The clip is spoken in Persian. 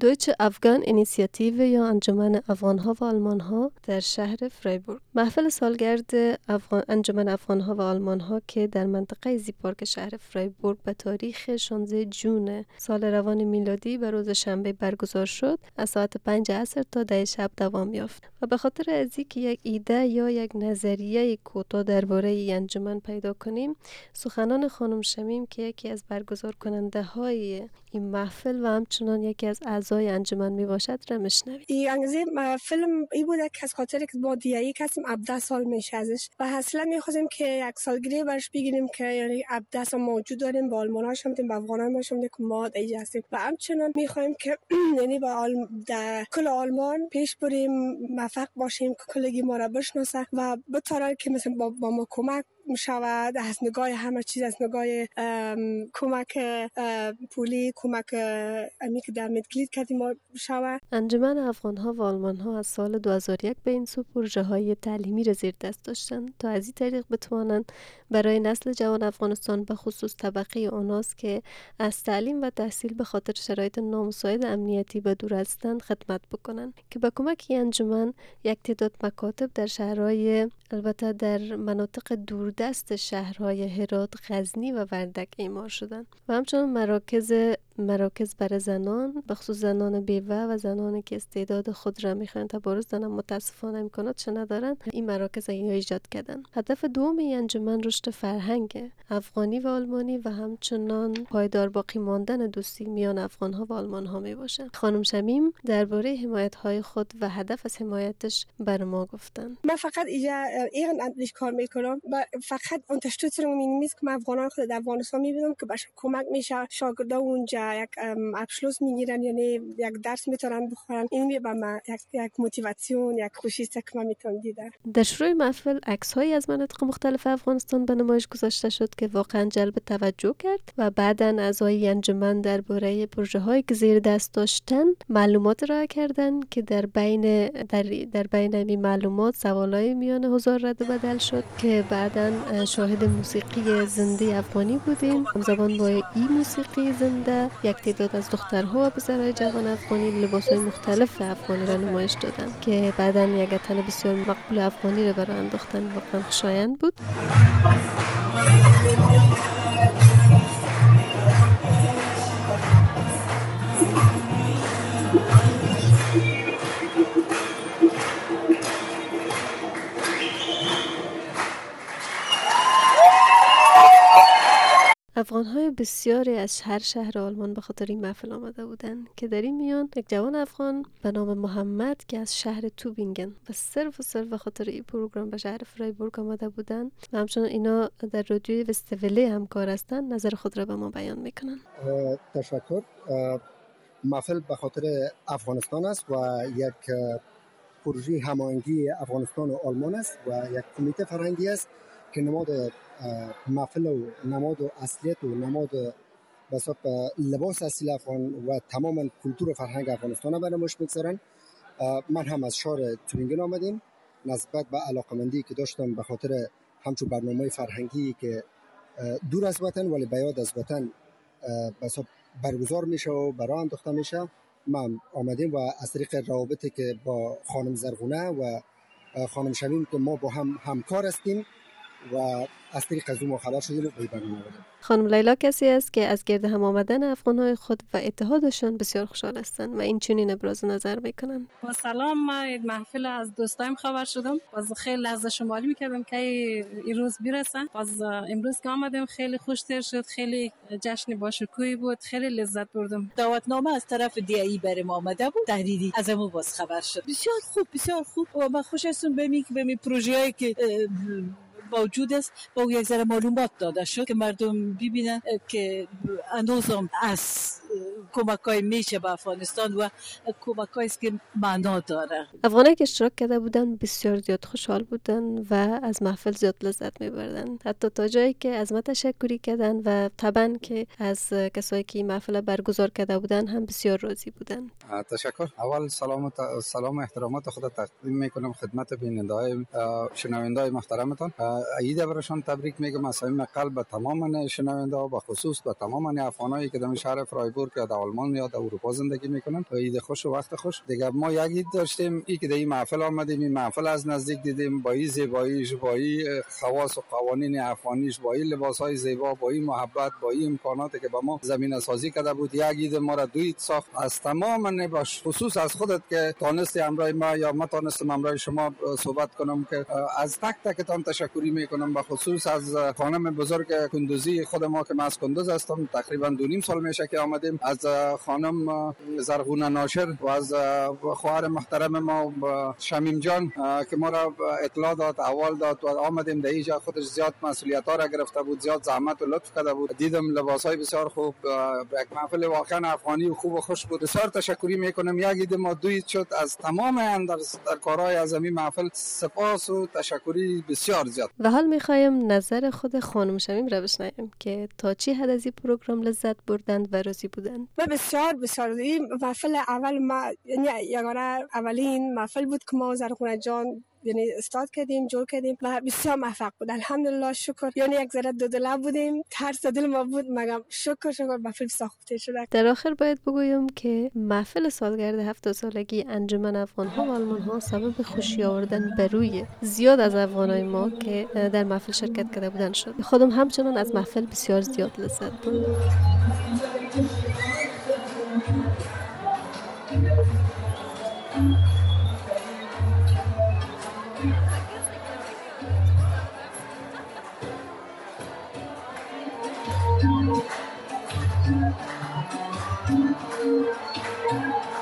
دویچ افغان اینیسیاتیو یا انجمن افغانها و آلمانها در شهر فرایبورگ. محفل سالگرد افغان انجمن افغانها و آلمانها که در منطقه زیپارک شهر فرایبورگ به تاریخ 16 جون سال روان میلادی به روز شنبه برگزار شد از ساعت 5 عصر تا ده شب دوام یافت. و به خاطر از که یک ایده یا یک نظریه کوتاه درباره این انجمن پیدا کنیم سخنان خانم شمیم که یکی از برگزار کننده های این محفل و همچنان یکی از اعضای انجمن می باشد را مشنوید این انگیزه فیلم ای بوده که از خاطر که ما دیگه کسیم 17 سال میشه ازش. و اصلا می‌خواستیم که یک سالگیری برش بگیریم که یعنی 17 سال موجود داریم با آلمان هاش هم با افغان هم که ما دیگه هستیم. و همچنان می‌خوایم که یعنی با. در کل آلمان پیش بریم موفق باشیم که کلگی ما را بشناسه. و به که مثلا با, با ما کمک می شود از نگاه همه چیز از نگاه کمک پولی کمک امی که در مدگلید کردیم شود انجمن افغان ها و آلمان ها از سال 2001 به این سو پروژه های تعلیمی را زیر دست داشتند تا از این طریق بتوانند برای نسل جوان افغانستان به خصوص طبقه اوناس که از تعلیم و تحصیل به خاطر شرایط نامساعد امنیتی به دور هستند خدمت بکنند که به کمک انجمن یک تعداد مکاتب در شهرهای البته در مناطق دوردست شهرهای هرات، غزنی و وردک ایمار شدند و همچنان مراکز مراکز برای زنان بخصوص زنان بیوه و زنانی که استعداد خود را می‌خواهند تبارز زنان متاسفانه امکانات ندارند این مراکز ای ایجاد کردن. هدف دوم این انجمن رشد فرهنگ افغانی و آلمانی و همچنان پایدار باقی ماندن دوستی میان افغان ها و آلمان ها می باشند خانم شمیم درباره حمایت های خود و هدف از حمایتش بر ما گفتند. من فقط اینجا ایران کار می‌کنم و فقط اون تشتوت رو که من خود در افغانستان می‌بینم که باشه کمک میشه شاگردا اونجا یک ابشلوس می‌گیرن یعنی یک درس می‌تونن بخورن این می من یک یک موتیواسیون یک خوشی که من می‌تونم دیدم در شروع محفل عکس هایی از مناطق مختلف افغانستان به نمایش گذاشته شد که واقعا جلب توجه کرد و بعدا اعضای انجمن درباره پروژه هایی که زیر دست داشتن معلومات را کردند که در بین در, در بین این معلومات سوالای میان هزار رد بدل شد که بعدا شاهد موسیقی زنده افغانی بودیم زبان با این موسیقی زنده یک تعداد از دخترها و پسرهای جوان افغانی لباس های مختلف افغانی را نمایش دادن که بعدا یک تن بسیار مقبول افغانی را برای انداختن واقعا خوشایند بود. افغان های بسیاری از هر شهر آلمان به خاطر این محفل آمده بودند که در این میان یک جوان افغان به نام محمد که از شهر توبینگن و صرف و صرف به خاطر این پروگرام به شهر فرایبورگ آمده بودند و همچنان اینا در رادیوی وستوله همکار هستند نظر خود را به ما بیان می‌کنن. تشکر. محفل به خاطر افغانستان است و یک پروژه هماهنگی افغانستان و آلمان است و یک کمیته فرهنگی است که نماد محفل و نماد و اصلیت و نماد بساب لباس اصیل افغان و تمام کلتور و فرهنگ افغانستان برای مش بگذارن من هم از شهر تورینگن آمدیم. نسبت به علاقمندی که داشتم به خاطر همچون برنامه فرهنگی که دور از وطن ولی بیاد از وطن بساب برگزار میشه و برای انداخته میشه من آمدیم و از طریق روابطی که با خانم زرغونه و خانم شمیم که ما با هم همکار هستیم و از طریق از شدیم و برنامه خانم لیلا کسی است که از گرد هم آمدن افغانهای خود و اتحادشان بسیار خوشحال هستند و این چنین ابراز نظر می‌کنن. با سلام من محفل از دوستایم خبر شدم. باز خیلی لحظه شمالی می‌کردم که این روز برسن باز امروز که آمدم خیلی خوش تر شد خیلی جشن باشکوهی بود خیلی لذت بردم. دعوتنامه از طرف دیایی برای ما آمده بود. تحریری از امو باز خبر شد. بسیار خوب بسیار خوب. و من خوش هستم به می که به پروژه که موجود است. با یک ذره معلومات داده شد که مردم ببینن که هنوزم از کمک های میشه به افغانستان و کمک است که معنا داره. افغانه که اشتراک کرده بودن بسیار زیاد خوشحال بودن و از محفل زیاد لذت میبردن. حتی تا جایی که از ما تشکری کردن و طبعا که از کسایی که این محفل برگزار کرده بودن هم بسیار راضی بودن. تشکر. اول سلام و سلام احترامات خود تقدیم می‌کنم خدمت بیننده های شنونده های محترمتان عید برشان تبریک میگم. از صمیم قلب به تمام شنونده ها به خصوص به تمام افغانایی که در شهر فرایبورگ یا در آلمان یا در اروپا زندگی می‌کنن عید خوش و وقت خوش. دیگه ما یک عید داشتیم ای که در این محفل آمدیم این محفل از نزدیک دیدیم با این زیباییش با این خواص و قوانین افغانیش با این لباس های زیبا با این محبت با این امکاناتی که به ما زمین سازی کرده بود. یک عید ما را دوید ساخت. از تمام باش خصوص از خودت که تانستی امرای ما یا ما تانستم امرای شما صحبت کنم که از تک تکتان تشکری می‌کنم. به خصوص از خانم بزرگ کندوزی خود ما که من از کندوز هستم تقریبا دو نیم سال میشه که آمدیم. از خانم زرغونه ناشر و از خواهر محترم ما شمیم جان که ما را اطلاع داد اول داد و آمدیم در اینجا. خودش زیاد مسئولیت ها را گرفته بود زیاد زحمت و لطف کرده بود. دیدم لباس های بسیار خوب یک محفل واقعا افغانی و خوب و خوش بود. بسیار تشکری می‌کنم. یک ما دوی شد از تمام در, در کارهای از این محفل. سپاس و تشکری بسیار زیاد. و حال می‌خوایم نظر خود خانم شمیم را بشنویم که تا چی حد از این پروگرام لذت بردند و راضی بودند. و بسیار بسیار. این محفل اول ما یعنی یگانه اولین محفل بود که ما زرخونه جان یعنی استاد کردیم جور کردیم و بسیار موفق بود. الحمدلله شکر. یعنی یک ذره دو دل بودیم. ترس دل ما بود مگم شکر شکر. محفل ساخته شده. در آخر باید بگویم که محفل سالگرد هفت سالگی انجمن افغان ها و آلمان ها سبب خوشی آوردن به روی زیاد از افغان ما که در محفل شرکت کرده بودن شد. خودم همچنان از محفل بسیار زیاد لذت بردم. Thank you.